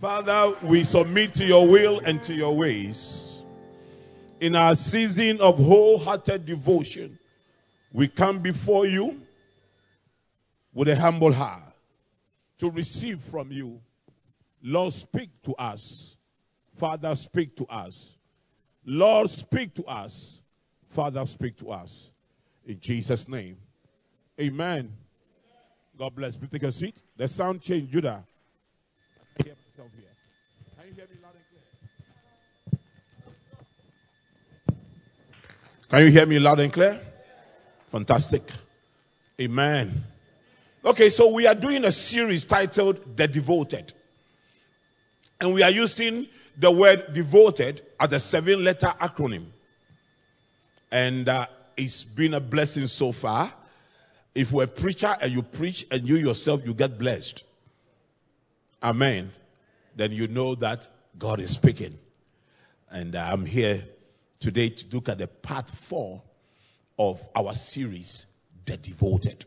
Father, we submit to your will and to your ways. In our season of wholehearted devotion, we come before you with a humble heart to receive from you. Lord, speak to us. Father, speak to us. Lord, speak to us. Father, speak to us. In Jesus' name. Amen. God bless. Please take a seat. The sound change, Judah. I myself here. Can you hear me loud and clear? Can you hear me loud and clear? Fantastic. Amen. Okay, so we are doing a series titled The Devoted. And we are using the word devoted as a seven letter acronym. And uh, it's been a blessing so far. If you're a preacher and you preach and you yourself, you get blessed. Amen. Then you know that God is speaking. And I'm here today to look at the part four of our series, The Devoted.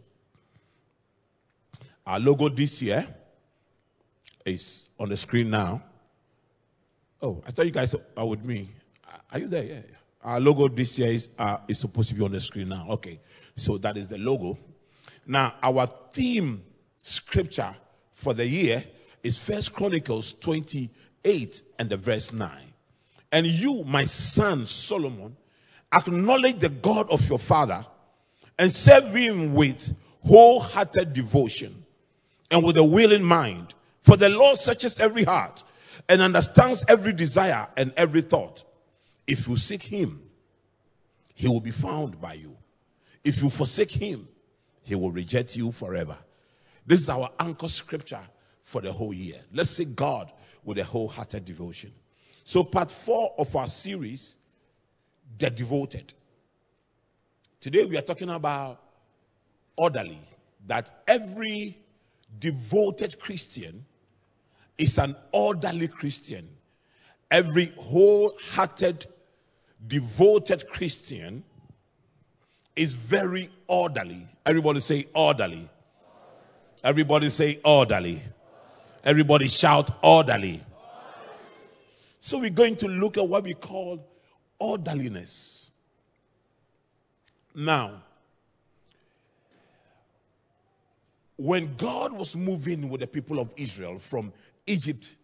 Our logo this year is on the screen now. Oh, I thought you guys are with me. Are you there? Yeah. yeah. Our logo this year is, uh, is supposed to be on the screen now. Okay. So that is the logo. Now, our theme scripture for the year is First Chronicles 28 and the verse 9. And you, my son Solomon, acknowledge the God of your father and serve him with wholehearted devotion and with a willing mind. For the Lord searches every heart and understands every desire and every thought. If you seek him, he will be found by you. If you forsake him, he will reject you forever. This is our anchor scripture for the whole year. Let's say God with a wholehearted devotion. So, part four of our series, The Devoted. Today we are talking about orderly, that every devoted Christian is an orderly Christian. Every wholehearted, devoted Christian is very orderly. Everybody say orderly. Everybody say orderly. Everybody shout orderly. So we're going to look at what we call orderliness. Now, when God was moving with the people of Israel from Egypt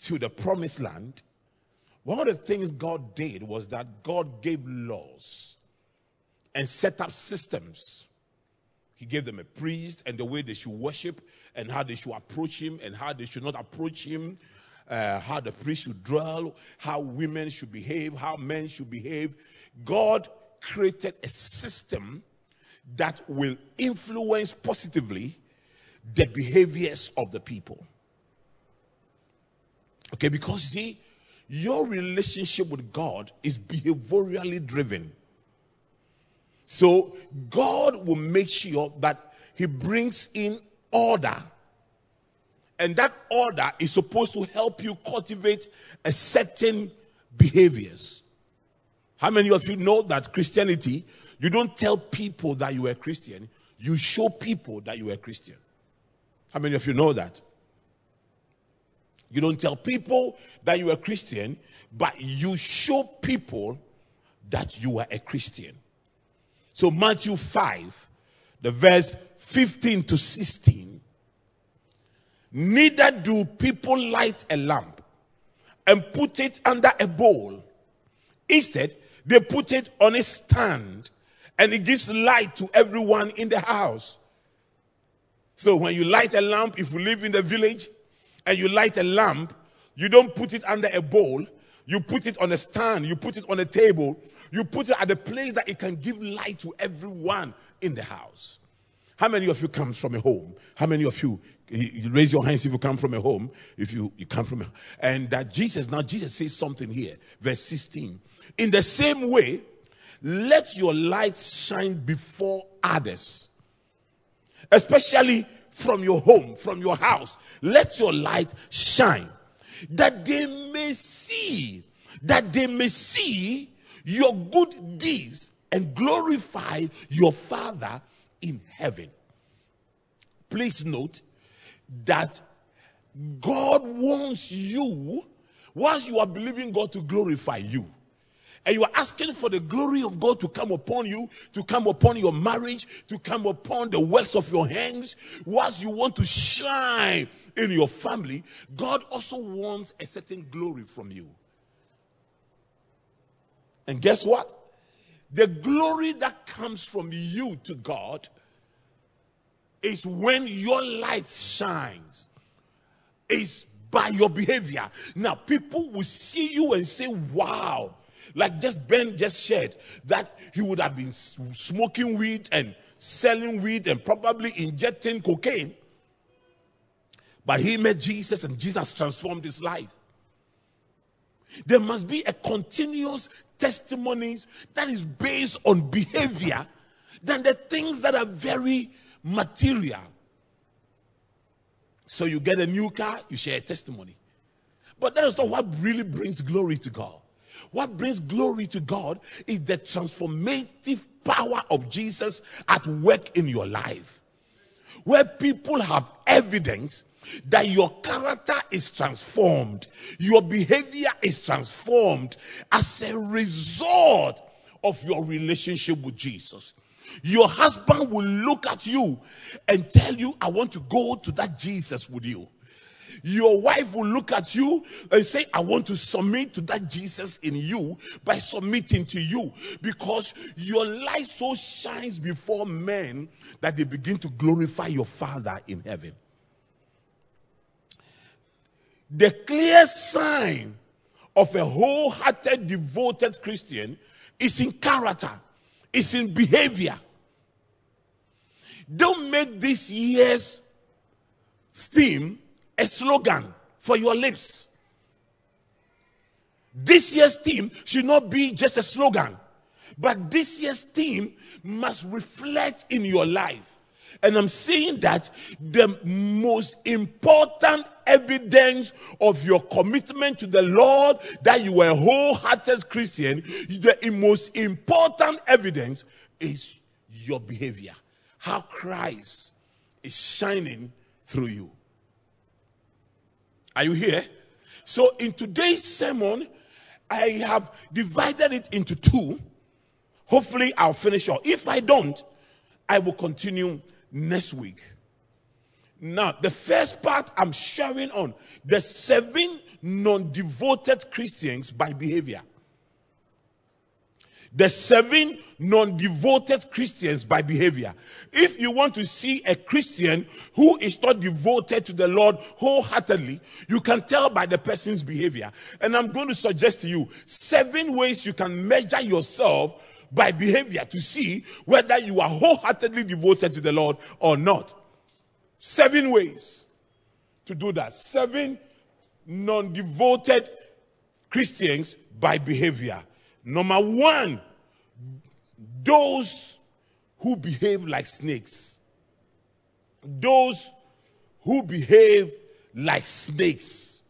to the promised land, one of the things God did was that God gave laws and set up systems. He gave them a priest and the way they should worship and how they should approach him and how they should not approach him, uh, how the priest should dwell, how women should behave, how men should behave. God created a system that will influence positively the behaviors of the people. Okay, because you see, your relationship with God is behaviorally driven. So God will make sure that He brings in order. And that order is supposed to help you cultivate a certain behaviors. How many of you know that Christianity you don't tell people that you are Christian, you show people that you are Christian. How many of you know that? You don't tell people that you are Christian, but you show people that you are a Christian. So, Matthew 5, the verse 15 to 16. Neither do people light a lamp and put it under a bowl. Instead, they put it on a stand and it gives light to everyone in the house. So when you light a lamp, if you live in the village and you light a lamp, you don't put it under a bowl, you put it on a stand, you put it on a table, you put it at a place that it can give light to everyone in the house. How many of you come from a home? How many of you, you raise your hands if you come from a home, if you, you come from a, and that Jesus, now Jesus says something here, verse 16. In the same way, let your light shine before others, especially from your home, from your house. Let your light shine that they may see, that they may see your good deeds and glorify your Father in heaven. Please note that God wants you, whilst you are believing God to glorify you, and you are asking for the glory of God to come upon you, to come upon your marriage, to come upon the works of your hands, whilst you want to shine in your family, God also wants a certain glory from you. And guess what? The glory that comes from you to God is when your light shines, is by your behavior. Now, people will see you and say, Wow, like just Ben just shared that he would have been smoking weed and selling weed and probably injecting cocaine. But he met Jesus and Jesus transformed his life. There must be a continuous testimony that is based on behavior than the things that are very material. So you get a new car, you share a testimony. But that is not what really brings glory to God. What brings glory to God is the transformative power of Jesus at work in your life. Where people have evidence that your character is transformed, your behavior is transformed as a result of your relationship with Jesus. Your husband will look at you and tell you, I want to go to that Jesus with you. Your wife will look at you and say, I want to submit to that Jesus in you by submitting to you because your light so shines before men that they begin to glorify your Father in heaven. The clear sign of a wholehearted, devoted Christian is in character, is in behavior. Don't make this year's theme a slogan for your lips. This year's theme should not be just a slogan, but this year's theme must reflect in your life. And I'm saying that the most important evidence of your commitment to the Lord, that you are a wholehearted Christian, the most important evidence is your behavior. How Christ is shining through you. Are you here? So, in today's sermon, I have divided it into two. Hopefully, I'll finish off. If I don't, I will continue next week. Now, the first part I'm sharing on the seven non devoted Christians by behavior. The seven non devoted Christians by behavior. If you want to see a Christian who is not devoted to the Lord wholeheartedly, you can tell by the person's behavior. And I'm going to suggest to you seven ways you can measure yourself by behavior to see whether you are wholeheartedly devoted to the Lord or not. Seven ways to do that. Seven non devoted Christians by behavior. Number one, those who behave like snakes. Those who behave like snakes.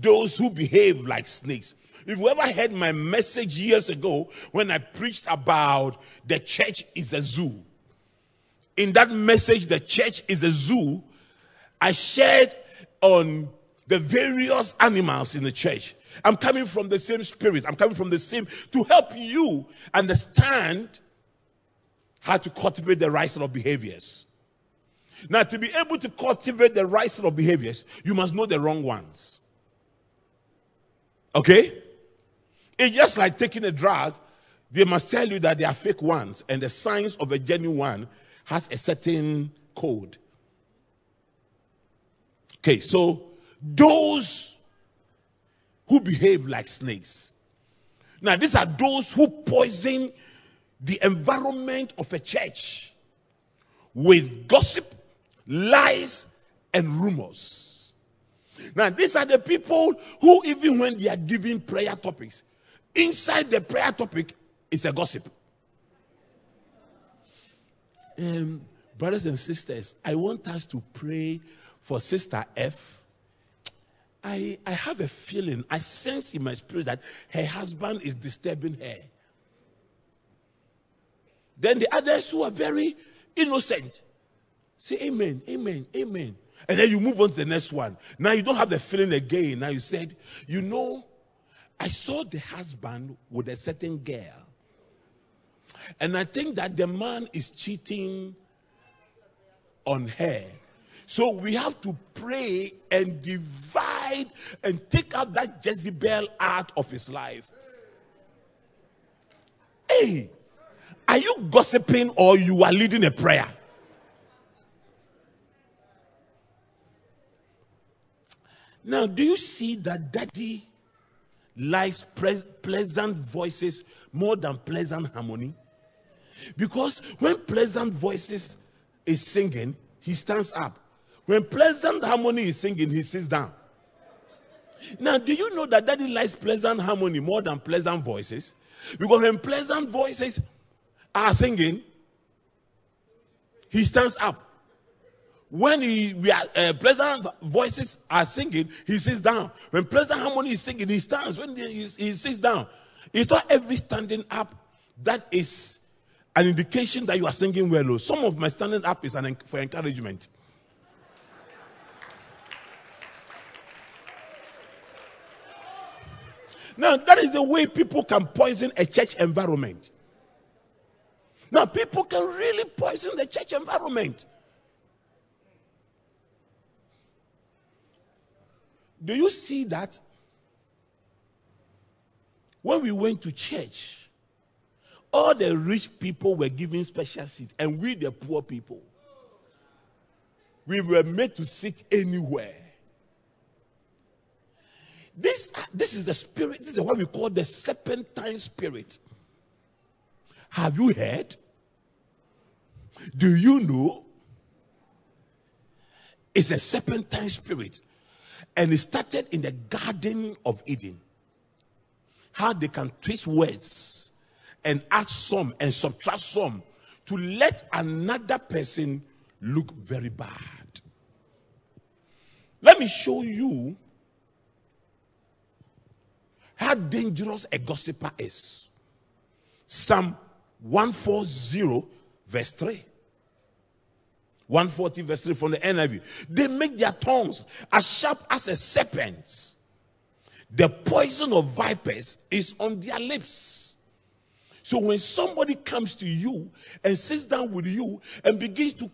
Those who behave like snakes. If you ever heard my message years ago when I preached about the church is a zoo, in that message, the church is a zoo, I shared on the various animals in the church. I'm coming from the same spirit. I'm coming from the same to help you understand how to cultivate the right sort of behaviors. Now, to be able to cultivate the right sort of behaviors, you must know the wrong ones. Okay? It's just like taking a drug, they must tell you that they are fake ones, and the signs of a genuine one has a certain code. Okay, so those who behave like snakes. Now, these are those who poison the environment of a church with gossip, lies, and rumors. Now, these are the people who, even when they are giving prayer topics, Inside the prayer topic is a gossip. Um, brothers and sisters, I want us to pray for Sister F. I, I have a feeling, I sense in my spirit that her husband is disturbing her. Then the others who are very innocent say, Amen, Amen, Amen. And then you move on to the next one. Now you don't have the feeling again. Now you said, you know, I saw the husband with a certain girl. And I think that the man is cheating on her. So we have to pray and divide and take out that Jezebel out of his life. Hey, are you gossiping or you are leading a prayer? Now, do you see that daddy likes pleasant voices more than pleasant harmony? Because when pleasant voices is singing, he stands up. When pleasant harmony is singing, he sits down. Now, do you know that daddy likes pleasant harmony more than pleasant voices? Because when pleasant voices are singing, he stands up. When he, we are, uh, pleasant voices are singing, he sits down. When pleasant harmony is singing, he stands. When he, he sits down, it's not every standing up that is an indication that you are singing well. Oh. Some of my standing up is an, for encouragement. Now, that is the way people can poison a church environment. Now, people can really poison the church environment. Do you see that? When we went to church, all the rich people were given special seats, and we, the poor people, we were made to sit anywhere. This, this is the spirit, this is what we call the serpentine spirit. Have you heard? Do you know? It's a serpentine spirit. And it started in the Garden of Eden. How they can twist words and add some and subtract some to let another person look very bad. Let me show you how dangerous a gossiper is. Psalm 140, verse 3. 140 verse 3 from the NIV. They make their tongues as sharp as a serpent. The poison of vipers is on their lips. So when somebody comes to you and sits down with you and begins to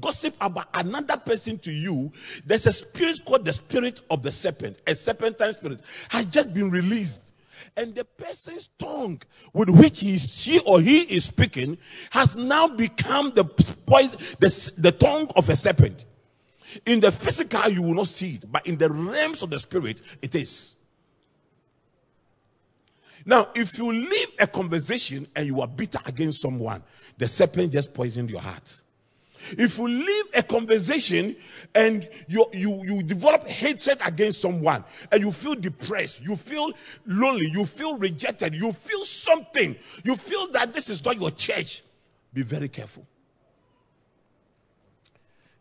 gossip about another person to you, there's a spirit called the spirit of the serpent, a serpentine spirit, has just been released. And the person's tongue with which he, she or he is speaking has now become the, the, the tongue of a serpent. In the physical, you will not see it, but in the realms of the spirit, it is. Now, if you leave a conversation and you are bitter against someone, the serpent just poisoned your heart. If you leave a conversation and you, you, you develop hatred against someone and you feel depressed, you feel lonely, you feel rejected, you feel something, you feel that this is not your church, be very careful.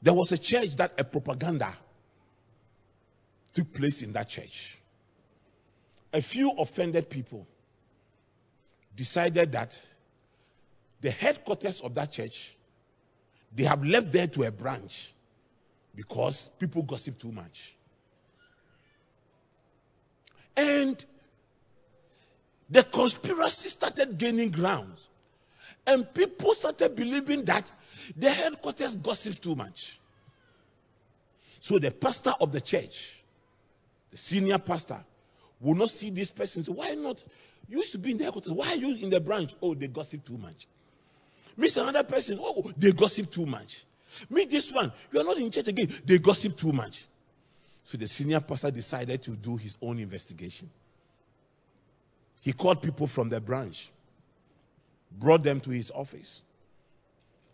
There was a church that a propaganda took place in that church. A few offended people decided that the headquarters of that church, they have left there to a branch because people gossip too much. And the conspiracy started gaining ground. And people started believing that the headquarters gossips too much. So the pastor of the church, the senior pastor, will not see this person. So why not you used to be in the headquarters. Why are you in the branch? Oh, they gossip too much. Miss another person. Oh, they gossip too much. Meet this one. You are not in church again. They gossip too much. So the senior pastor decided to do his own investigation. He called people from the branch, brought them to his office.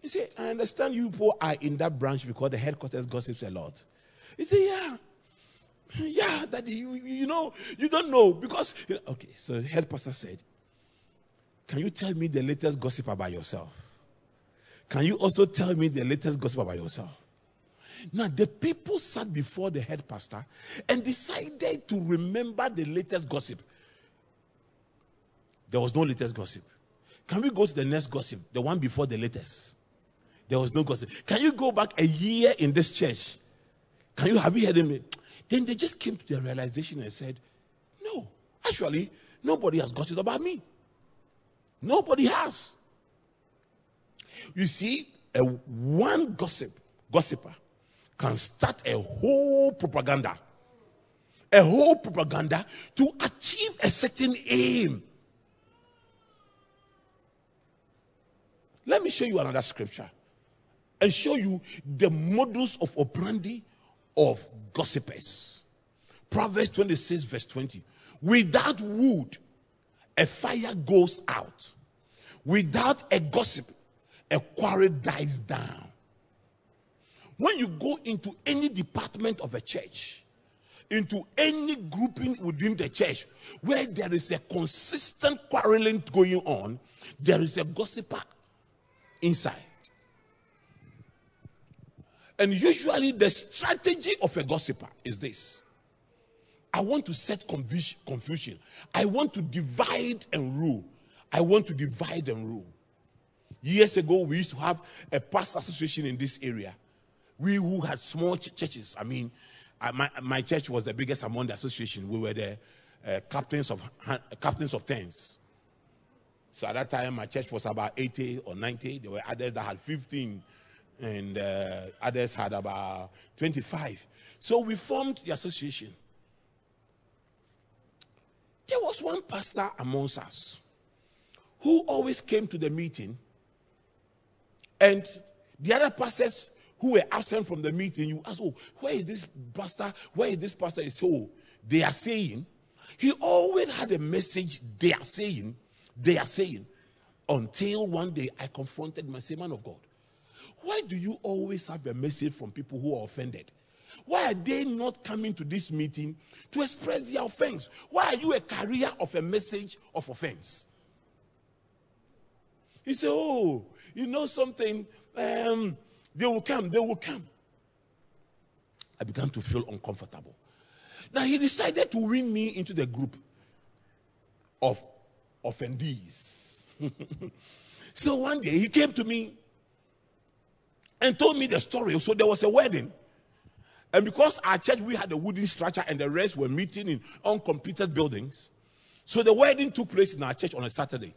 He said, I understand you people are in that branch because the headquarters gossips a lot. He said, Yeah. Yeah, that you, you know, you don't know because you know, okay. So head pastor said, "Can you tell me the latest gossip about yourself? Can you also tell me the latest gossip about yourself?" Now the people sat before the head pastor and decided to remember the latest gossip. There was no latest gossip. Can we go to the next gossip, the one before the latest? There was no gossip. Can you go back a year in this church? Can you have you heard him? Then they just came to the realization and said, No, actually, nobody has got it about me. Nobody has. You see, a one gossip, gossiper can start a whole propaganda. A whole propaganda to achieve a certain aim. Let me show you another scripture and show you the modus of operandi of gossipers. Proverbs 26, verse 20. Without wood, a fire goes out. Without a gossip, a quarrel dies down. When you go into any department of a church, into any grouping within the church where there is a consistent quarreling going on, there is a gossiper inside. And usually, the strategy of a gossiper is this I want to set confusion, I want to divide and rule. I want to divide and rule. Years ago, we used to have a pastor association in this area. We who had small ch- churches, I mean, I, my, my church was the biggest among the association. We were the uh, captains of uh, captains of tens. So at that time, my church was about 80 or 90. There were others that had 15, and uh, others had about 25. So we formed the association. There was one pastor amongst us who always came to the meeting, and the other pastors who were absent from the meeting, you ask, oh, where is this pastor? Where is this pastor? Is so they are saying. He always had a message. They are saying, they are saying, until one day I confronted my say, man of God, why do you always have a message from people who are offended? Why are they not coming to this meeting to express their offense? Why are you a carrier of a message of offense? He said, Oh, you know something? Um, they will come, they will come. I began to feel uncomfortable. Now he decided to win me into the group of offendees. so one day he came to me and told me the story. So there was a wedding. And because our church, we had a wooden structure and the rest were meeting in uncompleted buildings. So the wedding took place in our church on a Saturday.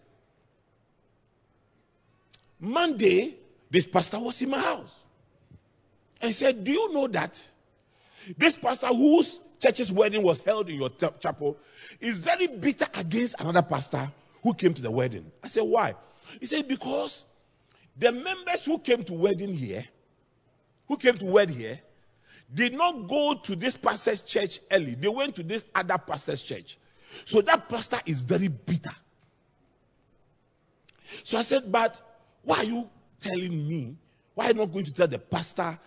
Monday, this pastor was in my house and said, Do you know that this pastor whose church's wedding was held in your chapel is very bitter against another pastor who came to the wedding? I said, Why? He said, Because the members who came to wedding here, who came to wed here, did not go to this pastor's church early. They went to this other pastor's church. So that pastor is very bitter. So I said, But why are you telling me? Why are you not going to tell the pastor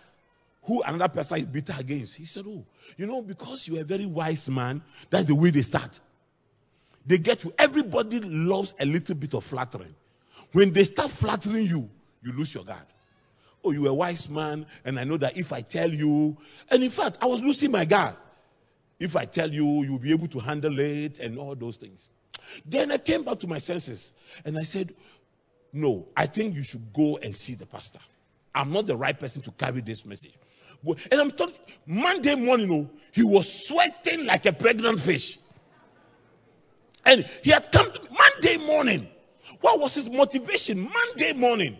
who another pastor is bitter against? He said, Oh, you know, because you're a very wise man, that's the way they start. They get you. Everybody loves a little bit of flattering. When they start flattering you, you lose your guard. Oh, you're a wise man, and I know that if I tell you, and in fact, I was losing my guard. If I tell you, you'll be able to handle it and all those things. Then I came back to my senses and I said, no, I think you should go and see the pastor. I'm not the right person to carry this message. And I'm talking Monday morning, oh, he was sweating like a pregnant fish. And he had come Monday morning. What was his motivation? Monday morning.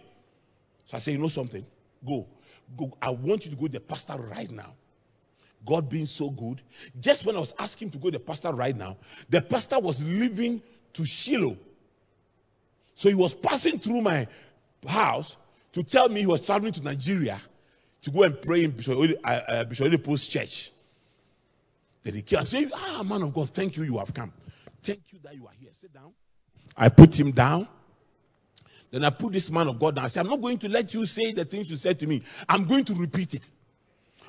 So I say, you know something? Go. Go. I want you to go to the pastor right now. God being so good. Just when I was asking to go to the pastor right now, the pastor was leaving to Shiloh so he was passing through my house to tell me he was traveling to Nigeria to go and pray in Bishop, uh, uh, Post Church. Then he came and said, Ah, man of God, thank you, you have come. Thank you that you are here. Sit down. I put him down. Then I put this man of God down. I said, I'm not going to let you say the things you said to me. I'm going to repeat it.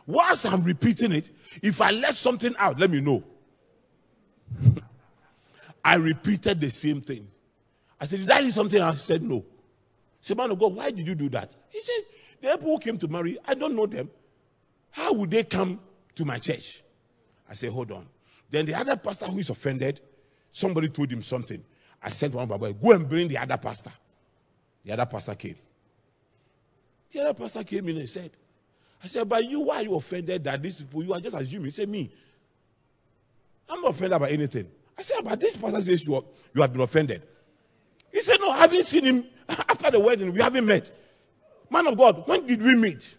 Whilst I'm repeating it, if I left something out, let me know. I repeated the same thing. I said, Did I do something? I said, No. He said, Man of God, why did you do that? He said, The people who came to marry, I don't know them. How would they come to my church? I said, Hold on. Then the other pastor who is offended, somebody told him something. I sent one Baba, go and bring the other pastor. The other pastor came. The other pastor came in and said, I said, But you, why are you offended that these people, you are just assuming? He said, Me. I'm not offended about anything. I said, But this pastor says you, are, you have been offended. He said, No, I haven't seen him after the wedding. We haven't met. Man of God, when did we meet?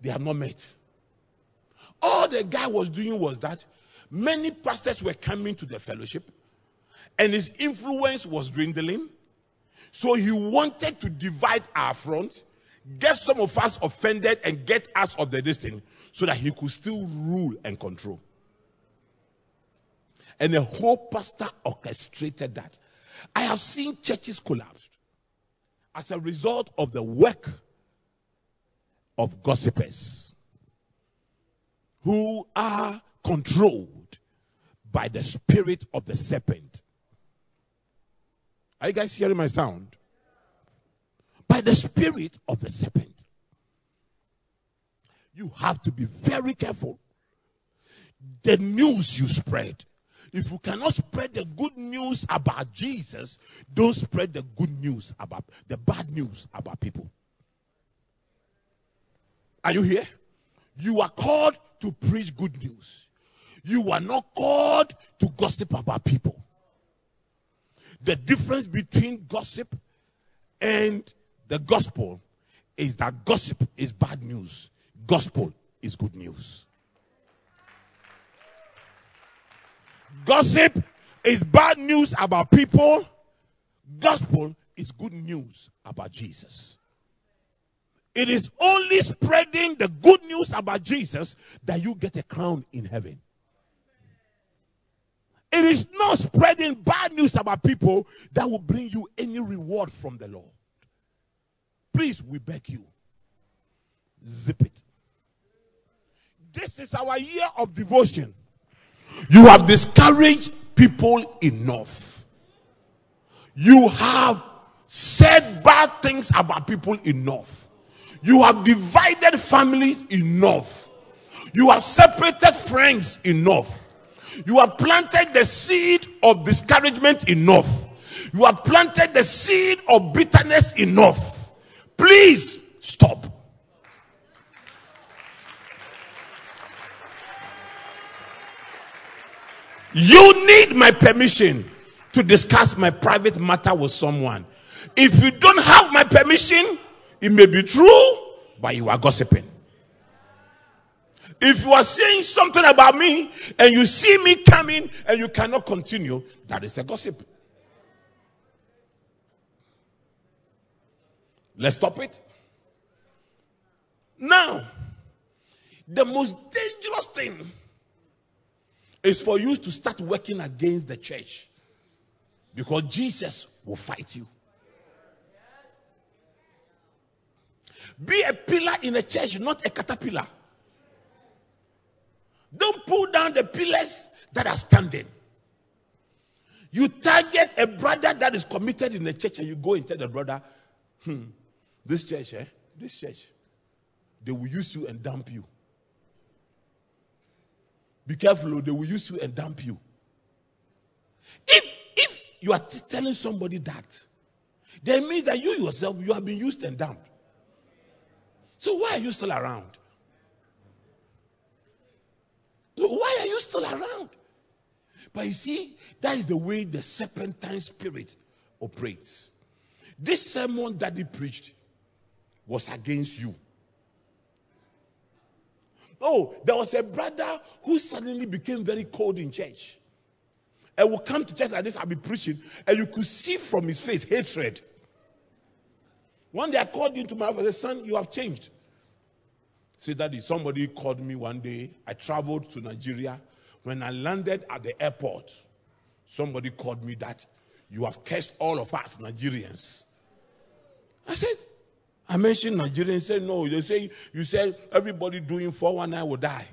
They have not met. All the guy was doing was that many pastors were coming to the fellowship and his influence was dwindling. So he wanted to divide our front, get some of us offended, and get us of the distance so that he could still rule and control. And the whole pastor orchestrated that. I have seen churches collapse as a result of the work of gossipers who are controlled by the spirit of the serpent. Are you guys hearing my sound? By the spirit of the serpent. You have to be very careful. The news you spread. If you cannot spread the good news about Jesus, don't spread the good news about the bad news about people. Are you here? You are called to preach good news. You are not called to gossip about people. The difference between gossip and the gospel is that gossip is bad news, gospel is good news. Gossip is bad news about people, gospel is good news about Jesus. It is only spreading the good news about Jesus that you get a crown in heaven. It is not spreading bad news about people that will bring you any reward from the Lord. Please, we beg you, zip it. This is our year of devotion. You have discouraged people enough. You have said bad things about people enough. You have divided families enough. You have separated friends enough. You have planted the seed of discouragement enough. You have planted the seed of bitterness enough. Please stop. You need my permission to discuss my private matter with someone. If you don't have my permission, it may be true, but you are gossiping. If you are saying something about me and you see me coming and you cannot continue, that is a gossip. Let's stop it. Now, the most dangerous thing is for you to start working against the church because Jesus will fight you. Be a pillar in a church, not a caterpillar. Don't pull down the pillars that are standing. You target a brother that is committed in the church and you go and tell the brother, hmm, this church, eh? This church, they will use you and dump you. Be careful, oh, they will use you and dump you. If if you are t- telling somebody that, that means that you yourself you have been used and dumped. So why are you still around? Why are you still around? But you see, that is the way the serpentine spirit operates. This sermon that he preached was against you. Oh, there was a brother who suddenly became very cold in church. And would come to church like this, I'll be preaching, and you could see from his face hatred. One day I called him to my office. Son, you have changed. Say, Daddy, somebody called me one day. I traveled to Nigeria. When I landed at the airport, somebody called me that you have cursed all of us Nigerians. I said, I mentioned Nigerians. Said no. They say you said everybody doing 419 will die.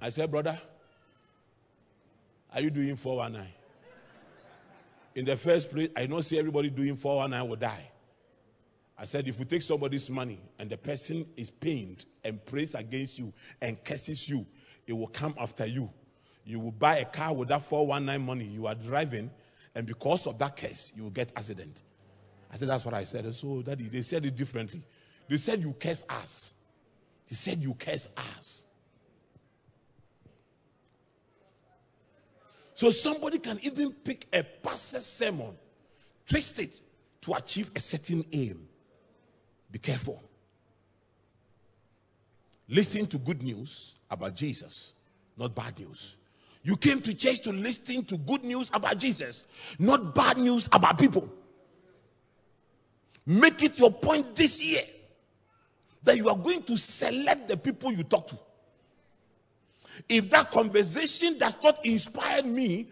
I said, brother, are you doing 419? In the first place, I don't see everybody doing 419 will die. I said, if you take somebody's money and the person is pained and prays against you and curses you, it will come after you. You will buy a car with that 419 money you are driving, and because of that curse, you will get accident. I said, That's what I said. So, daddy, they said it differently. They said, You curse us. They said, You curse us. So, somebody can even pick a pastor's sermon, twist it to achieve a certain aim. Be careful. Listen to good news about Jesus, not bad news. You came to church to listen to good news about Jesus, not bad news about people. Make it your point this year that you are going to select the people you talk to. If that conversation does not inspire me,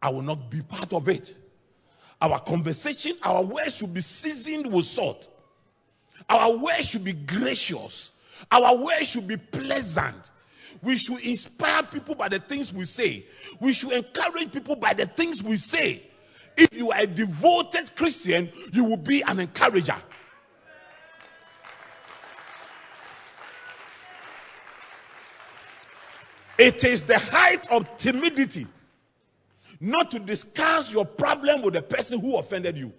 I will not be part of it. Our conversation, our words should be seasoned with salt. Our way should be gracious. Our way should be pleasant. We should inspire people by the things we say. We should encourage people by the things we say. If you are a devoted Christian, you will be an encourager. It is the height of timidity not to discuss your problem with the person who offended you,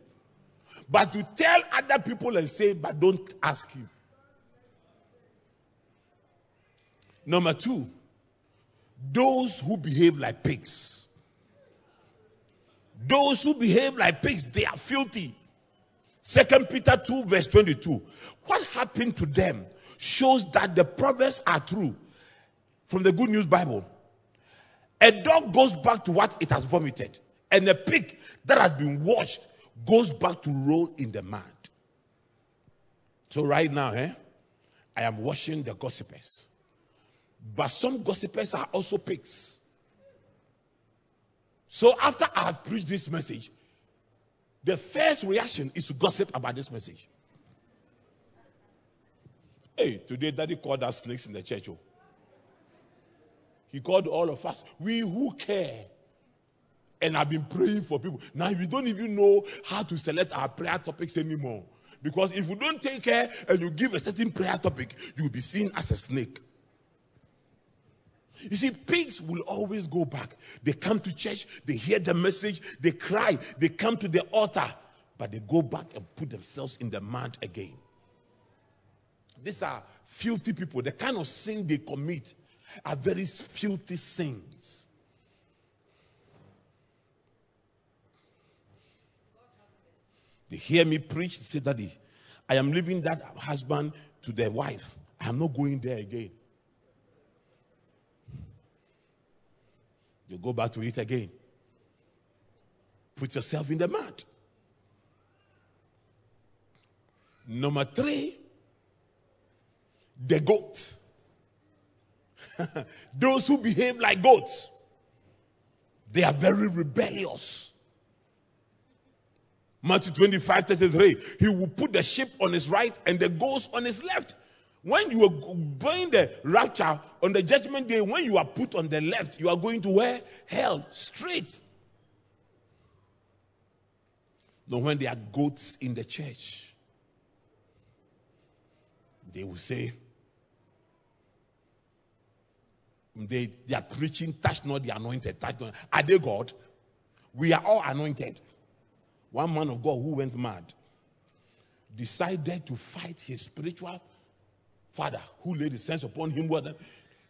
but to tell other people and say, but don't ask him. Number two, those who behave like pigs. Those who behave like pigs, they are filthy. Second Peter 2, verse 22. What happened to them shows that the proverbs are true from the Good News Bible. A dog goes back to what it has vomited, and a pig that has been washed goes back to roll in the mud. So, right now, eh, I am washing the gossipers. But some gossipers are also pigs. So, after I have preached this message, the first reaction is to gossip about this message. Hey, today daddy called us snakes in the church. Oh. He called all of us, we who care. And I've been praying for people. Now we don't even know how to select our prayer topics anymore. Because if you don't take care and you give a certain prayer topic, you'll be seen as a snake. You see, pigs will always go back. They come to church, they hear the message, they cry, they come to the altar, but they go back and put themselves in the mud again. These are filthy people. The kind of sin they commit are very filthy sins. They hear me preach, they say, Daddy, I am leaving that husband to the wife. I am not going there again. You go back to it again. Put yourself in the mud. Number three, the goat. Those who behave like goats, they are very rebellious. Matthew 25 33. He will put the sheep on his right and the goats on his left. When you are going the rapture on the judgment day, when you are put on the left, you are going to where? Hell, straight. No, when there are goats in the church, they will say, they, they are preaching, touch not the anointed, touch not. Are they God? We are all anointed. One man of God who went mad decided to fight his spiritual father who laid his hands upon him.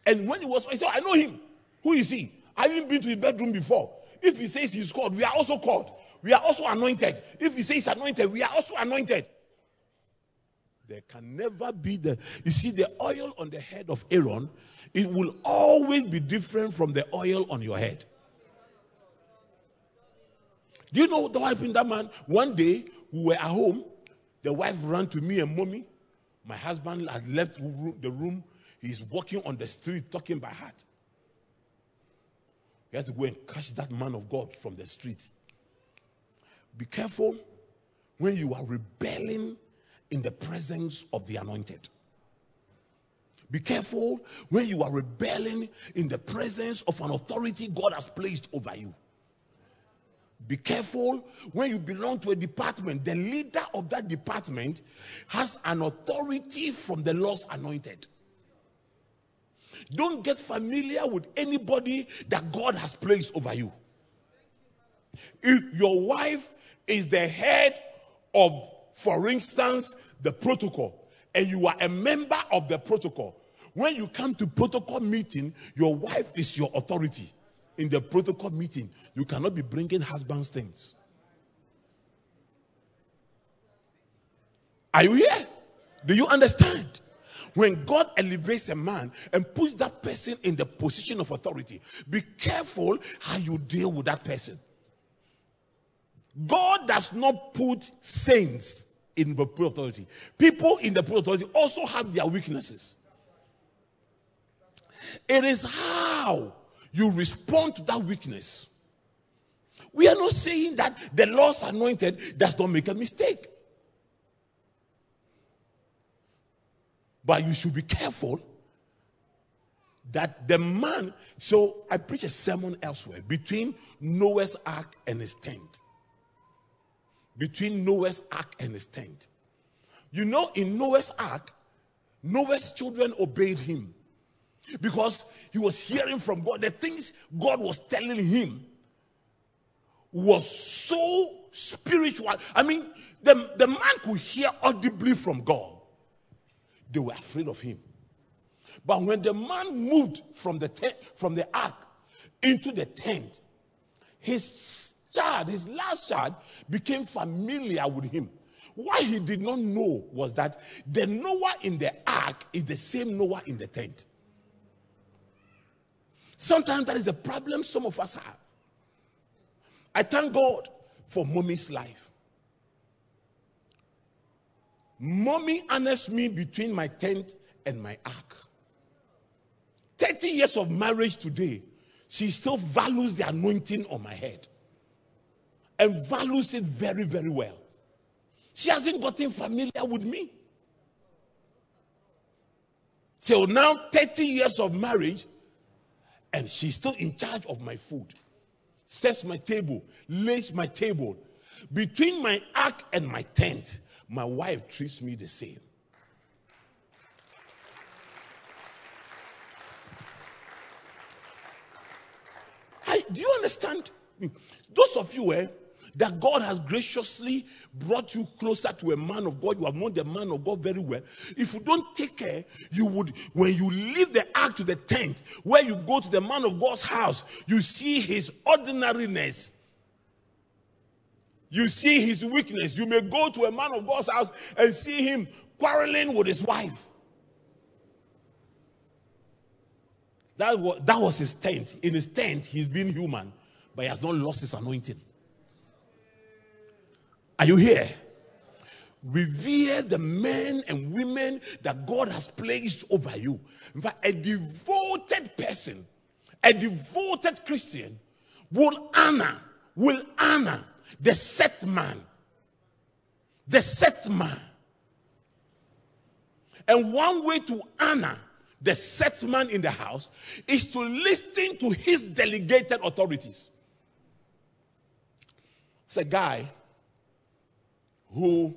And when he was, he said, I know him. Who is he? I haven't been to his bedroom before. If he says he's called, we are also called. We are also anointed. If he says anointed, we are also anointed. There can never be the, you see, the oil on the head of Aaron it will always be different from the oil on your head. Do you know what happened that man? One day we were at home, the wife ran to me and mommy. My husband had left the room. He's walking on the street talking by heart. You have to go and catch that man of God from the street. Be careful when you are rebelling in the presence of the anointed. Be careful when you are rebelling in the presence of an authority God has placed over you. Be careful when you belong to a department. The leader of that department has an authority from the Lord's anointed. Don't get familiar with anybody that God has placed over you. If your wife is the head of, for instance, the protocol, and you are a member of the protocol, when you come to protocol meeting, your wife is your authority. In the protocol meeting, you cannot be bringing husband's things. Are you here? Do you understand? When God elevates a man and puts that person in the position of authority, be careful how you deal with that person. God does not put saints in the authority. People in the authority also have their weaknesses. It is how you respond to that weakness. We are not saying that the Lord's anointed does not make a mistake. But you should be careful that the man. So I preach a sermon elsewhere between Noah's ark and his tent. Between Noah's ark and his tent. You know, in Noah's ark, Noah's children obeyed him because he was hearing from God. The things God was telling him was so spiritual. I mean, the, the man could hear audibly from God. They were afraid of him. But when the man moved from the from the ark into the tent, his child, his last child, became familiar with him. What he did not know was that the Noah in the ark is the same Noah in the tent. Sometimes that is a problem some of us have. I thank God for mommy's life. Mommy honors me between my tent and my ark. 30 years of marriage today, she still values the anointing on my head and values it very, very well. She hasn't gotten familiar with me. Till now, 30 years of marriage, and she's still in charge of my food, sets my table, lays my table. Between my ark and my tent, my wife treats me the same. I, do you understand? Those of you eh, that God has graciously brought you closer to a man of God, you have known the man of God very well. If you don't take care, you would, when you leave the ark to the tent, where you go to the man of God's house, you see his ordinariness you see his weakness. You may go to a man of God's house and see him quarreling with his wife. That was, that was his tent. In his tent, he's been human, but he has not lost his anointing. Are you here? Revere the men and women that God has placed over you. In fact, a devoted person, a devoted Christian will honor, will honor the set man. The set man. And one way to honor the set man in the house is to listen to his delegated authorities. It's a guy who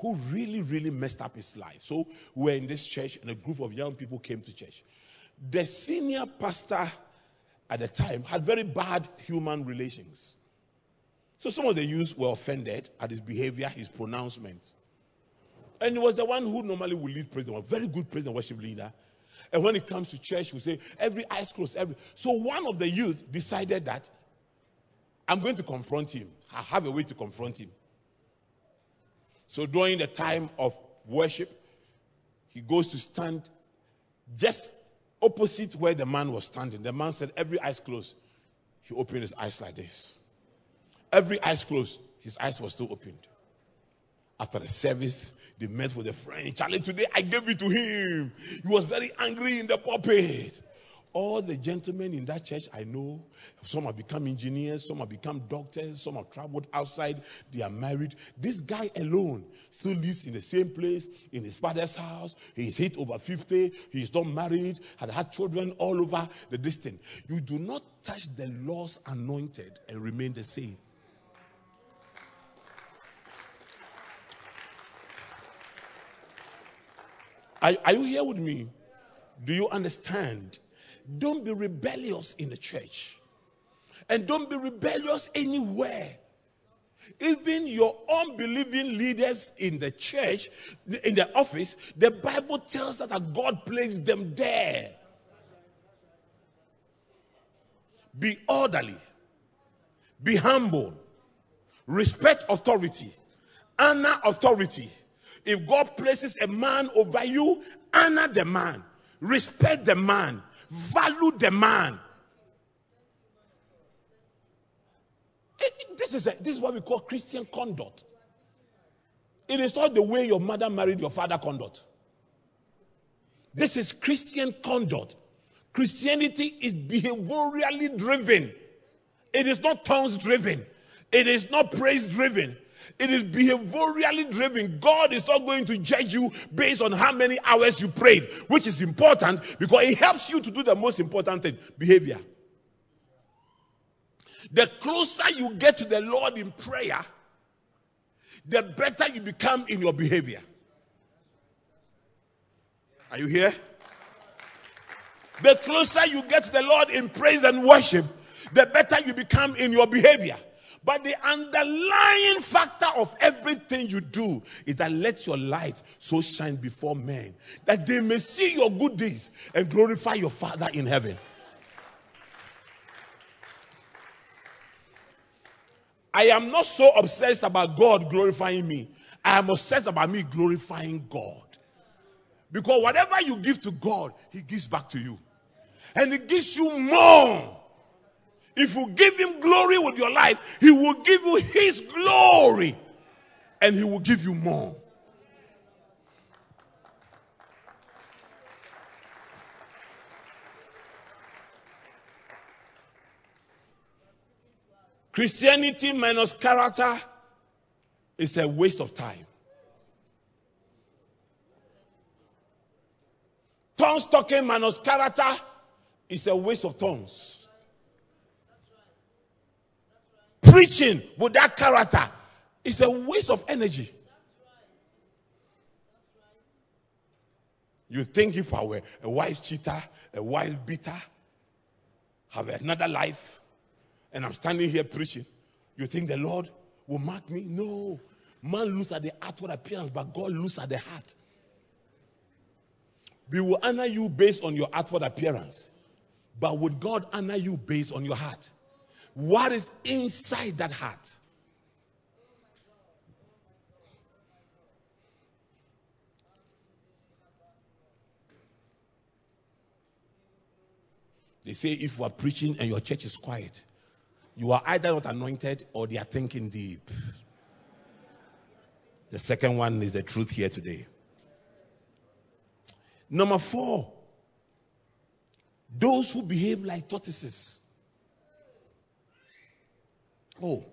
who really, really messed up his life. So we're in this church, and a group of young people came to church. The senior pastor at the time had very bad human relations. So some of the youths were offended at his behavior, his pronouncements. And he was the one who normally would lead praise a very good praise and worship leader. And when it comes to church, we say, every eyes closed, every. So one of the youth decided that I'm going to confront him. I have a way to confront him. So during the time of worship, he goes to stand just opposite where the man was standing. The man said, Every eyes closed. He opened his eyes like this. Every eyes closed, his eyes were still opened. After the service, they met with a friend. Charlie, today I gave it to him. He was very angry in the pulpit. All the gentlemen in that church I know, some have become engineers, some have become doctors, some have traveled outside, they are married. This guy alone still lives in the same place, in his father's house. He's hit over 50, he's not married, had had children all over the distance. You do not touch the Lord's anointed and remain the same. Are, are you here with me? Do you understand? Don't be rebellious in the church. And don't be rebellious anywhere. Even your unbelieving leaders in the church, in the office, the Bible tells us that God placed them there. Be orderly, be humble, respect authority, honor authority. If God places a man over you, honor the man, respect the man, value the man. Eh, this is, a, this is what we call Christian conduct. It is not the way your mother married your father conduct. This is Christian conduct. Christianity is behaviorally driven. It is not tongues driven. It is not praise driven. It is behaviorally driven. God is not going to judge you based on how many hours you prayed, which is important because it helps you to do the most important thing behavior. The closer you get to the Lord in prayer, the better you become in your behavior. Are you here? The closer you get to the Lord in praise and worship, the better you become in your behavior. But the underlying factor of everything you do is that let your light so shine before men that they may see your good deeds and glorify your Father in heaven. I am not so obsessed about God glorifying me. I am obsessed about me glorifying God. Because whatever you give to God, He gives back to you. And He gives you more. If you give Him glory with your life, He will give you His glory. And He will give you more. Christianity minus character is a waste of time. Tongues talking minus character is a waste of tongues. Preaching with that character is a waste of energy. You think if I were a wise cheater, a wise beater, have another life, and I'm standing here preaching, you think the Lord will mark me? No. Man looks at the outward appearance, but God looks at the heart. We will honor you based on your outward appearance, but would God honor you based on your heart? What is inside that heart? They say if you are preaching and your church is quiet, you are either not anointed or they are thinking deep. The second one is the truth here today. Number four, those who behave like tortoises. Oh,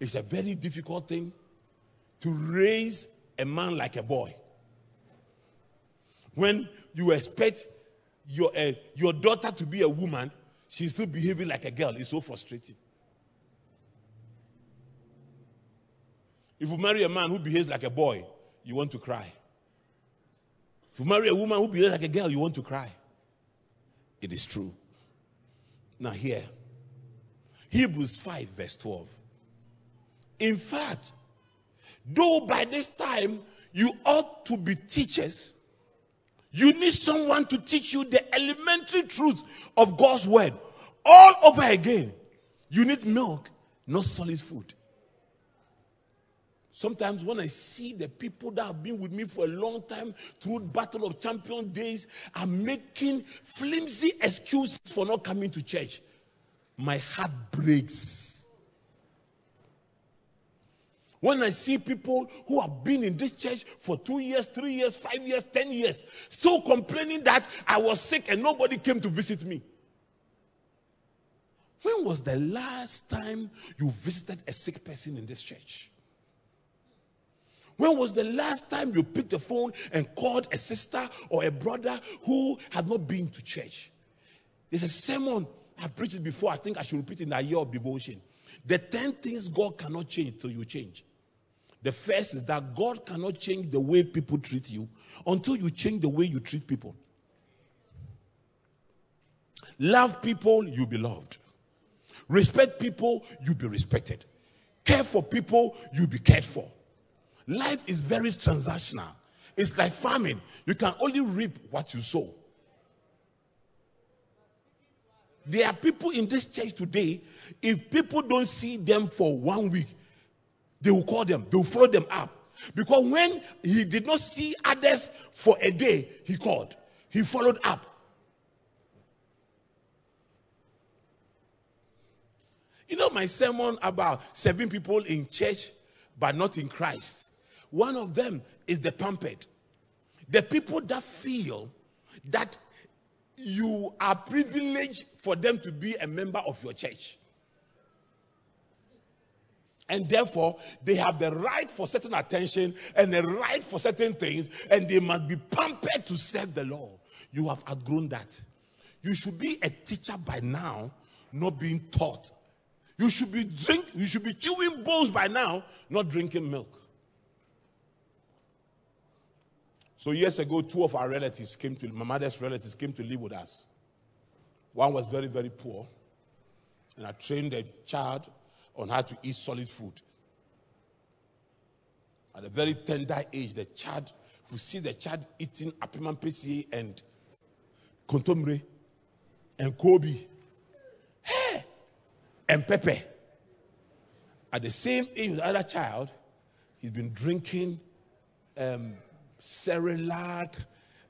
it's a very difficult thing to raise a man like a boy. When you expect your, uh, your daughter to be a woman, she's still behaving like a girl. It's so frustrating. If you marry a man who behaves like a boy, you want to cry. If you marry a woman who behaves like a girl, you want to cry. It is true. Now, here, Hebrews 5, verse 12. In fact, though by this time you ought to be teachers, you need someone to teach you the elementary truths of God's word all over again. You need milk, not solid food. Sometimes when I see the people that have been with me for a long time through Battle of Champion days are making flimsy excuses for not coming to church, my heart breaks. When I see people who have been in this church for two years, three years, five years, ten years, still complaining that I was sick and nobody came to visit me. When was the last time you visited a sick person in this church? When was the last time you picked the phone and called a sister or a brother who had not been to church? There's a sermon I preached it before. I think I should repeat it in a year of devotion. The 10 things God cannot change till you change. The first is that God cannot change the way people treat you until you change the way you treat people. Love people, you'll be loved. Respect people, you'll be respected. care for people, you'll be cared for. Life is very transactional. It's like farming. You can only reap what you sow. There are people in this church today, if people don't see them for one week, they will call them, they will follow them up. Because when he did not see others for a day, he called, he followed up. You know, my sermon about serving people in church but not in Christ. One of them is the pampered. The people that feel that you are privileged for them to be a member of your church. And therefore, they have the right for certain attention and the right for certain things, and they must be pampered to serve the Lord. You have outgrown that. You should be a teacher by now, not being taught. You should be drink, you should be chewing bones by now, not drinking milk. So years ago, two of our relatives came to my mother's relatives came to live with us. One was very, very poor, and I trained the child on how to eat solid food. At a very tender age, the child, you see the child eating apiman pesi and kontomire and kobe, hey, and pepper. At the same age the other child, he's been drinking um, Cerelac,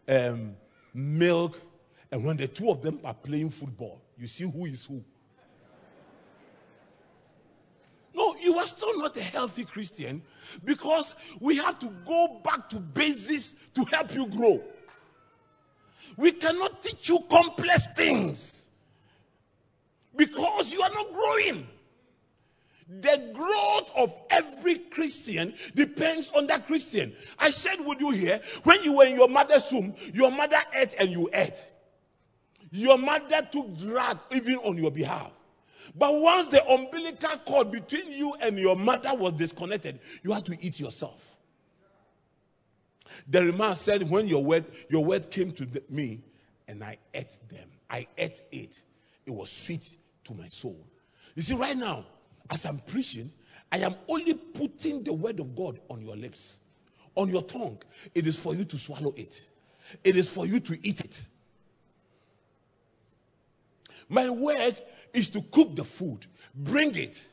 um, milk, and when the two of them are playing football, you see who is who. No, you are still not a healthy Christian because we have to go back to basis to help you grow. We cannot teach you complex things because you are not growing. The growth of every Christian depends on that Christian. I said, Would you hear? when you were in your mother's womb, your mother ate and you ate. Your mother took drug even on your behalf. But once the umbilical cord between you and your mother was disconnected, you had to eat yourself. The man said, When your word, your word came to the, me, and I ate them, I ate it. It was sweet to my soul. You see, right now, as I'm preaching, I am only putting the word of God on your lips, on your tongue. It is for you to swallow it, it is for you to eat it. My work is to cook the food, bring it,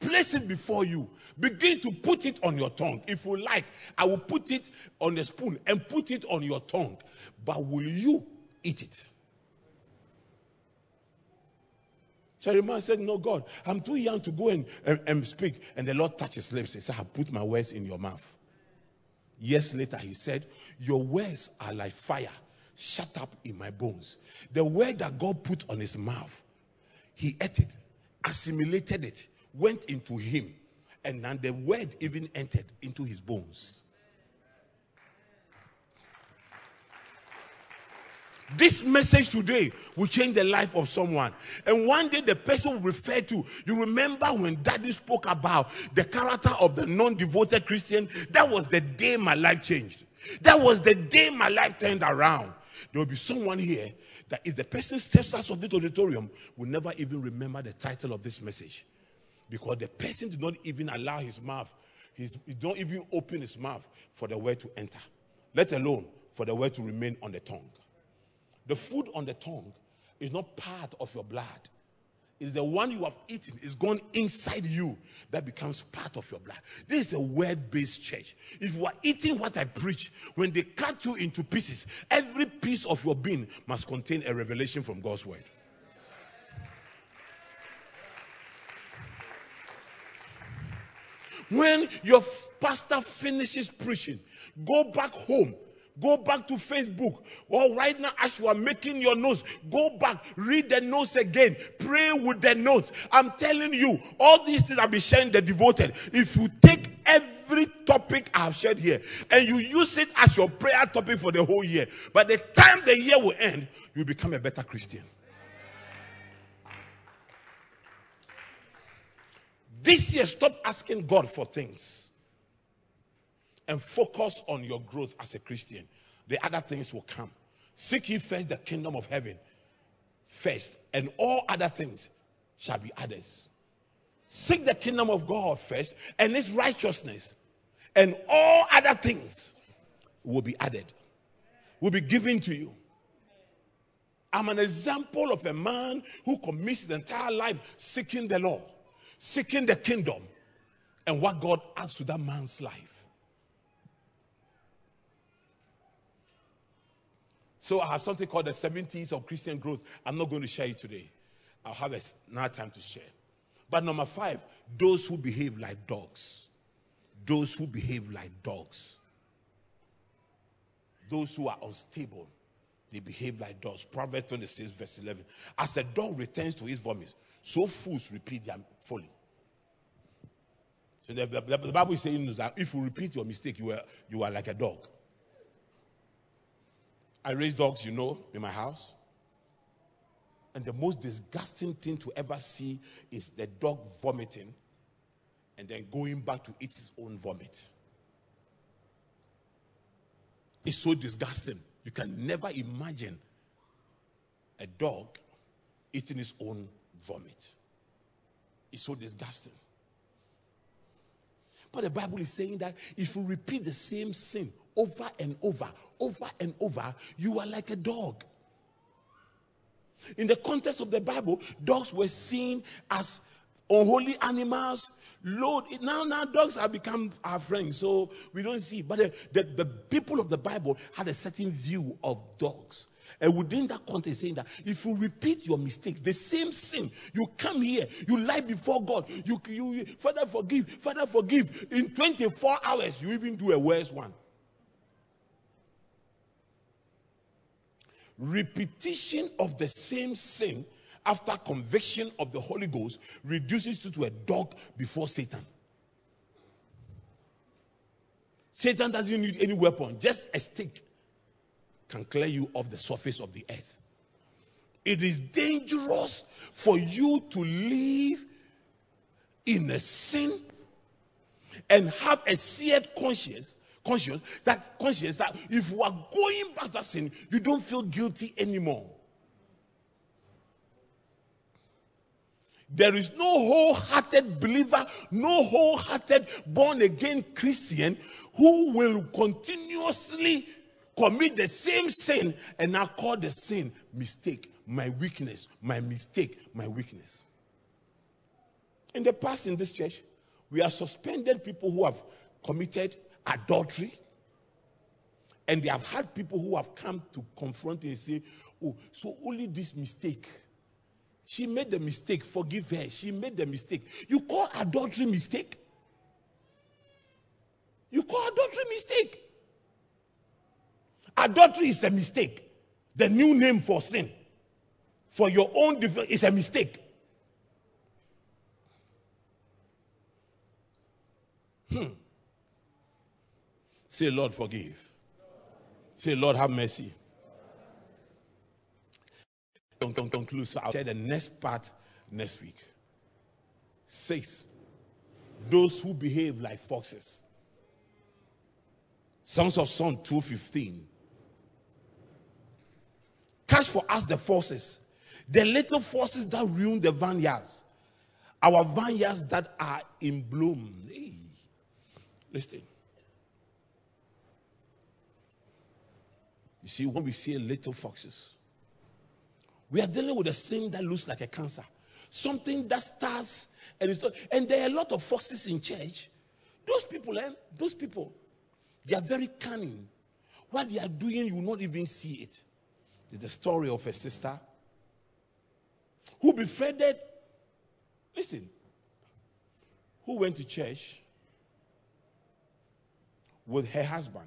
place it before you, begin to put it on your tongue. If you like, I will put it on the spoon and put it on your tongue. But will you eat it? Jeremiah said, No, God, I'm too young to go and, and, and speak. And the Lord touched his lips. He said, I put my words in your mouth. Years later, he said, Your words are like fire shut up in my bones. The word that God put on his mouth, he ate it, assimilated it, went into him, and then the word even entered into his bones. This message today will change the life of someone. And one day the person will refer to, you remember when daddy spoke about the character of the non devoted Christian? That was the day my life changed. That was the day my life turned around. There will be someone here that if the person steps out of the auditorium, will never even remember the title of this message. Because the person did not even allow his mouth, his, he don't even open his mouth for the word to enter, let alone for the word to remain on the tongue. The food on the tongue is not part of your blood. It is the one you have eaten, is gone inside you that becomes part of your blood. This is a word based church. If you are eating what I preach, when they cut you into pieces, every piece of your being must contain a revelation from God's word. When your pastor finishes preaching, go back home Go back to Facebook. Or right now, as you are making your notes, go back, read the notes again, pray with the notes. I'm telling you, all these things I've been sharing the devoted. If you take every topic I have shared here and you use it as your prayer topic for the whole year, by the time the year will end, you become a better Christian. This year, stop asking God for things and focus on your growth as a Christian. The other things will come. Seek ye first the kingdom of heaven first, and all other things shall be others. Seek the kingdom of God first and its righteousness, and all other things will be added, will be given to you. I'm an example of a man who commits his entire life seeking the law, seeking the kingdom, and what God adds to that man's life. So I have something called the 70s of Christian growth. I'm not going to share it today. I'll have another time to share. But number five, those who behave like dogs. Those who behave like dogs. Those who are unstable, they behave like dogs. Proverbs 26, verse 11. As a dog returns to his vomit, so fools repeat their folly. So the, the, the Bible is saying that if you repeat your mistake, you are, you are like a dog. I raise dogs, you know, in my house. And the most disgusting thing to ever see is the dog vomiting and then going back to eat its own vomit. It's so disgusting. You can never imagine a dog eating its own vomit. It's so disgusting. But the Bible is saying that if you repeat the same sin over and over, over and over, you are like a dog. In the context of the Bible, dogs were seen as unholy animals. Lord, now, now dogs have become our friends, so we don't see. But the, the, the people of the Bible had a certain view of dogs. And within that context, saying that if you repeat your mistakes, the same sin, you come here, you lie before God, you, you Father forgive, Father forgive. In 24 hours, you even do a worse one. Repetition of the same sin after conviction of the Holy Ghost reduces you to a dog before Satan. Satan doesn't need any weapon, just a stick can clear you off the surface of the earth. It is dangerous for you to live in a sin and have a seared conscience conscious that conscious that if you are going back to sin, you don't feel guilty anymore. There is no wholehearted believer, no wholehearted born again Christian who will continuously commit the same sin and now call the sin mistake, my weakness, my mistake, my weakness. In the past, in this church, we have suspended people who have committed adultery. And they have had people who have come to confront you and say, Oh, so only this mistake. She made the mistake, forgive her. She made the mistake. You call adultery mistake? You call adultery mistake? Adultery is a mistake. The new name for sin. For your own is a mistake. Say, Lord, forgive. Say, Lord, have mercy. Don't, don't conclude. So I'll share the next part next week. Six, those who behave like foxes. Song of Songs 2.15. Catch for us the forces, the little forces that ruin the vineyards, our vineyards that are in bloom. Hey, listen. You see, when we see little foxes, we are dealing with a sin that looks like a cancer. Something that starts and it's and there are a lot of foxes in church. Those people, eh, those people, they are very cunning. What they are doing, you will not even see it. There's the story of a sister who befriended, listen, who went to church with her husband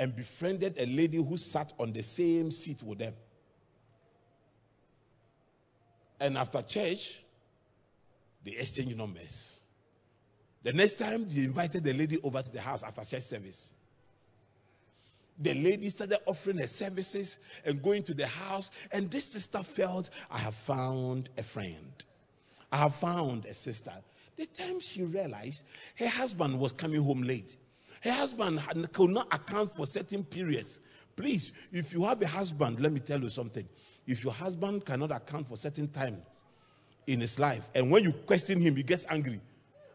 and befriended a lady who sat on the same seat with them. And after church, they exchanged numbers. The next time, they invited the lady over to the house after church service. The lady started offering her services and going to the house. And this sister felt, I have found a friend. I have found a sister. The time she realized her husband was coming home late. Her husband could not account for certain periods. Please, if you have a husband, let me tell you something. If your husband cannot account for certain time in his life. And when you question him, he gets angry.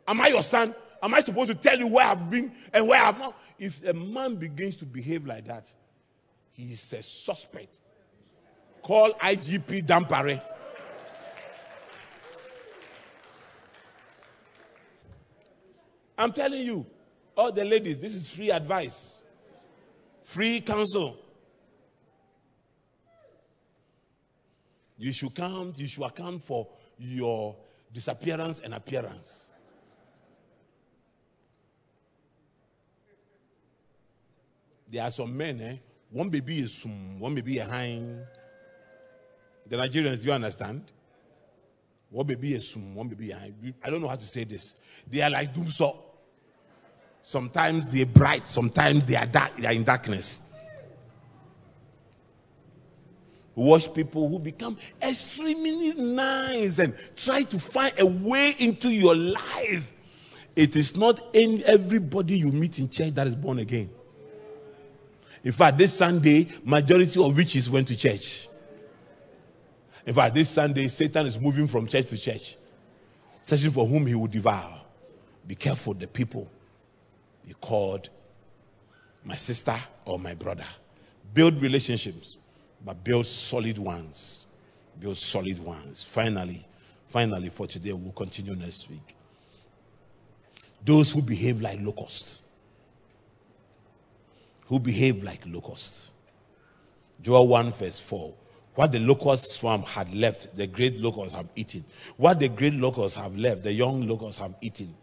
Am I your son? Am I supposed to tell you where I've been and where I've not? If a man begins to behave like that, he is a suspect. Call IGP Dampare. I'm telling you, all the ladies, this is free advice, free counsel. You should count, you should account for your disappearance and appearance. There are some men, eh? One baby is one baby a hind. The Nigerians, do you understand? One baby is sum, one baby a hind. I don't know how to say this. They are like dumsor. Sometimes they're bright, sometimes they are dark, they are in darkness. Watch people who become extremely nice and try to find a way into your life. It is not in everybody you meet in church that is born again. In fact, this Sunday, majority of witches went to church. In fact, this Sunday, Satan is moving from church to church, searching for whom he will devour. Be careful, the people you called my sister or my brother. Build relationships, but build solid ones. Build solid ones. Finally, finally, for today, we'll continue next week. Those who behave like locusts who behave like locusts. Joel 1, verse 4. What the locust swarm had left, the great locusts have eaten. What the great locusts have left, the young locusts have eaten.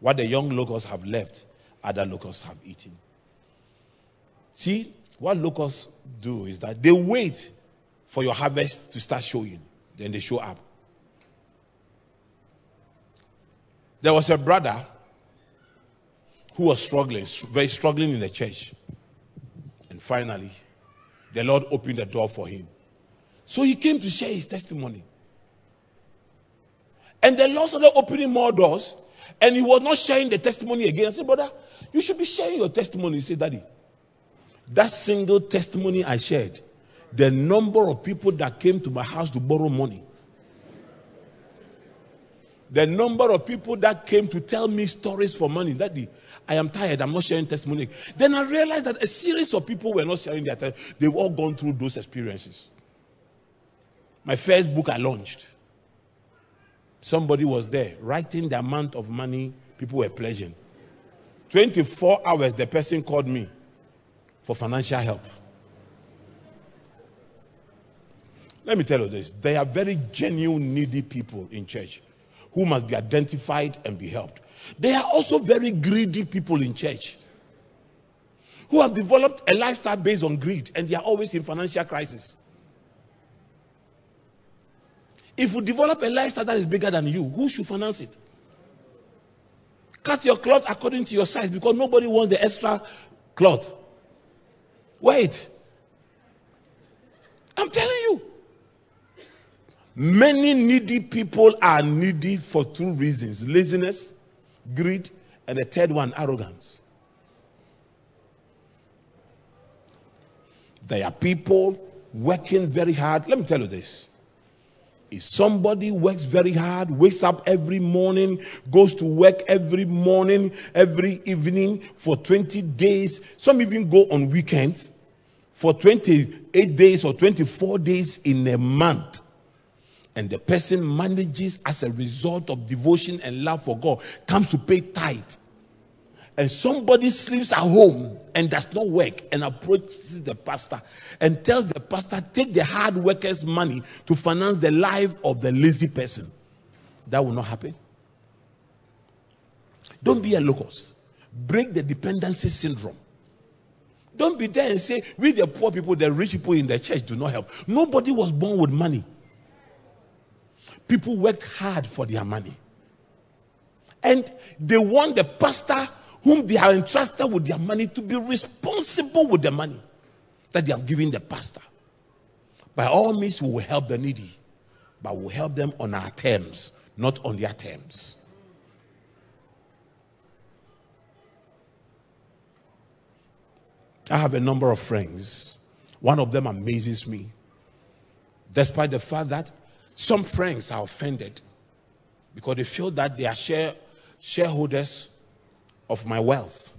What the young locusts have left, other locusts have eaten. See, what locusts do is that they wait for your harvest to start showing, then they show up. There was a brother who was struggling, very struggling in the church. And finally, the Lord opened the door for him. So he came to share his testimony. And the Lord started opening more doors. And he was not sharing the testimony again. I said, Brother, you should be sharing your testimony. He said, Daddy, that single testimony I shared, the number of people that came to my house to borrow money, the number of people that came to tell me stories for money, Daddy, I am tired. I'm not sharing testimony. Then I realized that a series of people were not sharing their testimony. They've all gone through those experiences. My first book I launched. Somebody was there writing the amount of money people were pledging. 24 hours, the person called me for financial help. Let me tell you this there are very genuine, needy people in church who must be identified and be helped. There are also very greedy people in church who have developed a lifestyle based on greed and they are always in financial crisis. If you develop a lifestyle that is bigger than you, who should finance it? Cut your cloth according to your size because nobody wants the extra cloth. Wait. I'm telling you. Many needy people are needy for two reasons laziness greed, and the third one, arrogance. There are people working very hard. Let me tell you this. If somebody works very hard, wakes up every morning, goes to work every morning, every evening for 20 days, some even go on weekends for 28 days or 24 days in a month, and the person manages as a result of devotion and love for God, comes to pay tithe, and somebody sleeps at home and does not work and approaches the pastor and tells the pastor, take the hard workers' money to finance the life of the lazy person, that will not happen. Don't be a locust. Break the dependency syndrome. Don't be there and say, we the poor people, the rich people in the church do not help. Nobody was born with money. People worked hard for their money. And they want the pastor whom they are entrusted with their money to be responsible with the money that they have given the pastor. By all means, we will help the needy, but we'll help them on our terms, not on their terms. I have a number of friends. One of them amazes me. Despite the fact that Some friends are offended because they feel that they are share, shareholders of my wealth.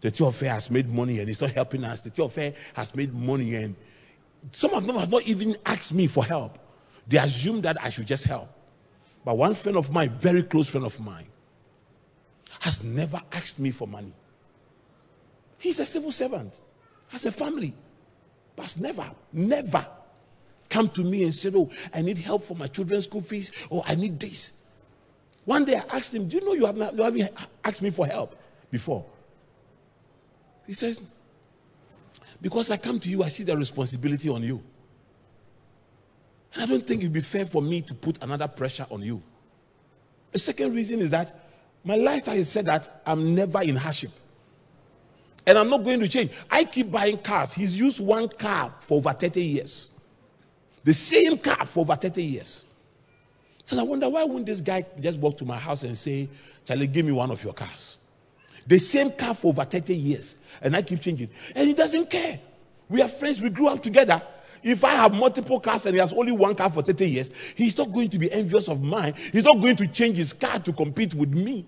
The two of TFA has made money and it's not helping us. The two of TFA has made money and some of them have not even asked me for help. They assume that I should just help. But one friend of mine, very close friend of mine, has never asked me for money. He's a civil servant, has a family, but has never, never come to me and said, Oh, I need help for my children's school fees, or I need this. One day I asked him, Do you know you, have not, you haven't asked me for help before? He says, Because I come to you, I see the responsibility on you. And I don't think it'd be fair for me to put another pressure on you. The second reason is that my lifestyle is said that I'm never in hardship. And I'm not going to change. I keep buying cars. He's used one car for over 30 years. The same car for over 30 years. So I wonder why wouldn't this guy just walk to my house and say, Charlie, give me one of your cars? The same car for over 30 years. And I keep changing. And he doesn't care. We are friends. We grew up together. If I have multiple cars and he has only one car for 30 years, he's not going to be envious of mine. He's not going to change his car to compete with me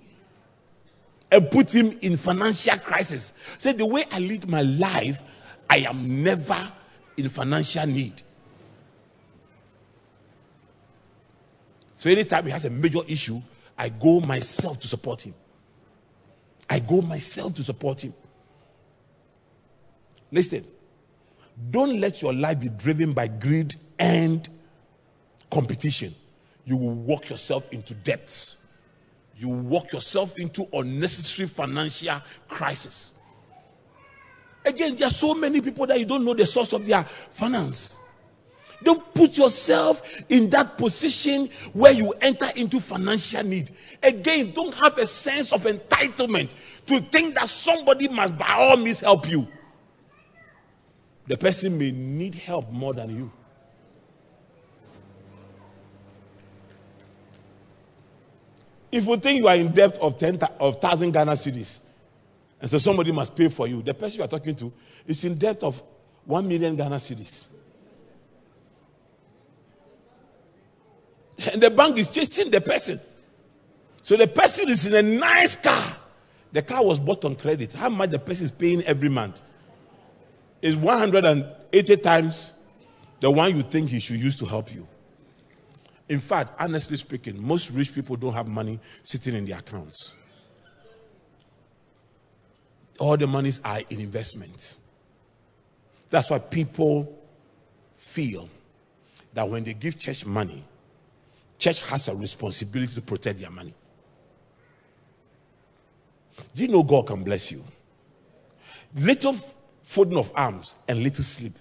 and put him in financial crisis. Say, the way I lead my life, I am never in financial need. So anytime he has a major issue, I go myself to support him. I go myself to support him. Listen, don't let your life be driven by greed and competition. You will walk yourself into debts you walk yourself into unnecessary financial crisis. Again, there are so many people that you don't know the source of their finance. Don't put yourself in that position where you enter into financial need. Again, don't have a sense of entitlement to think that somebody must, by all means, help you. The person may need help more than you. If you think you are in debt of 10 of 1000 Ghana cedis, and so somebody must pay for you, the person you are talking to is in debt of 1 million Ghana cedis. And the bank is chasing the person. So the person is in a nice car. The car was bought on credit. How much the person is paying every month is 180 times the one you think he should use to help you. In fact, honestly speaking, most rich people don't have money sitting in their accounts. All the monies are in investment. That's why people feel that when they give church money, church has a responsibility to protect their money. Do you know God can bless you? Little folding of arms and little sleep,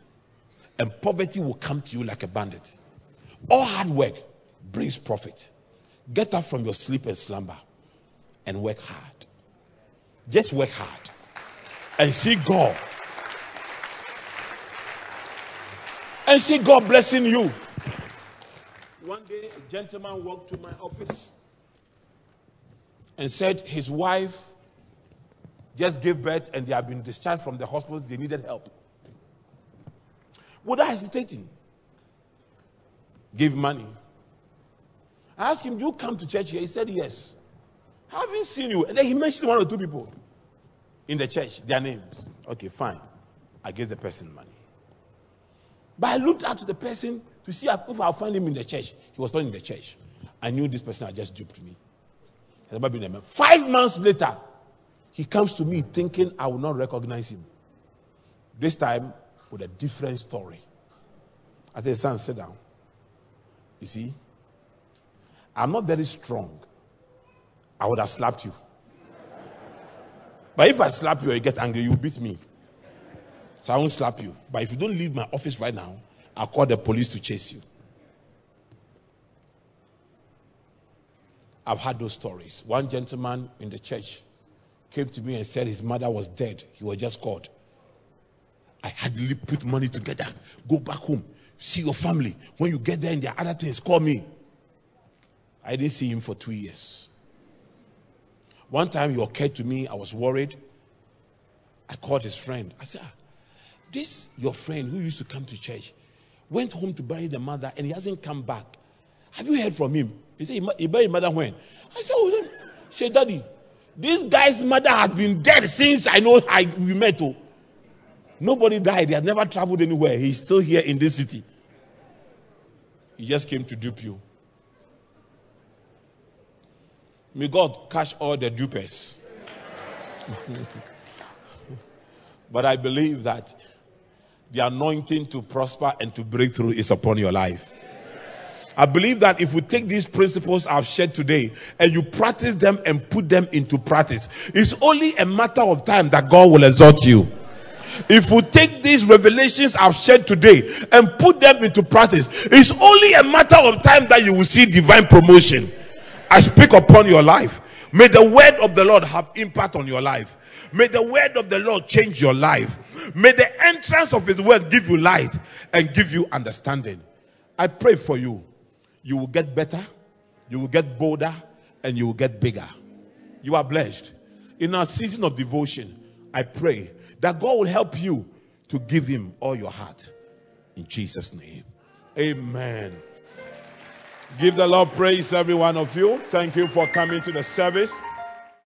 and poverty will come to you like a bandit. All hard work brings profit. Get up from your sleep and slumber and work hard. Just work hard and see God. And see God blessing you. One day, a gentleman walked to my office and said his wife just gave birth and they have been discharged from the hospital. They needed help. Without hesitating, give money I asked him, Do you come to church here? He said, Yes. Haven't seen you. And then he mentioned one or two people in the church, their names. Okay, fine. I gave the person money. But I looked out to the person to see if I'll find him in the church. He was not in the church. I knew this person had just duped me. never been a man. Five months later, he comes to me thinking I will not recognize him. This time with a different story. I said, Son, sit down. You see, I'm not very strong. I would have slapped you. But if I slap you or you get angry, you beat me. So I won't slap you. But if you don't leave my office right now, I'll call the police to chase you. I've had those stories. One gentleman in the church came to me and said his mother was dead. He was just called. I hardly put money together. Go back home. See your family. When you get there and there are other things, call me. I didn't see him for two years. One time he occurred to me, I was worried. I called his friend. I said, ah, This your friend who used to come to church, went home to bury the mother and he hasn't come back. Have you heard from him? He said, He buried mother when? I said, oh, Say, Daddy, this guy's mother has been dead since I know I, we met. Oh. Nobody died. He has never traveled anywhere. He's still here in this city. He just came to dupe you. May God catch all the dupers. but I believe that the anointing to prosper and to break through is upon your life. I believe that if we take these principles I've shared today and you practice them and put them into practice, it's only a matter of time that God will exalt you. If we take these revelations I've shared today and put them into practice, it's only a matter of time that you will see divine promotion. I speak upon your life. May the word of the Lord have impact on your life. May the word of the Lord change your life. May the entrance of his word give you light and give you understanding. I pray for you. You will get better, you will get bolder, and you will get bigger. You are blessed. In our season of devotion, I pray that God will help you to give him all your heart. In Jesus' name. Amen. Give the Lord praise, every one of you. Thank you for coming to the service.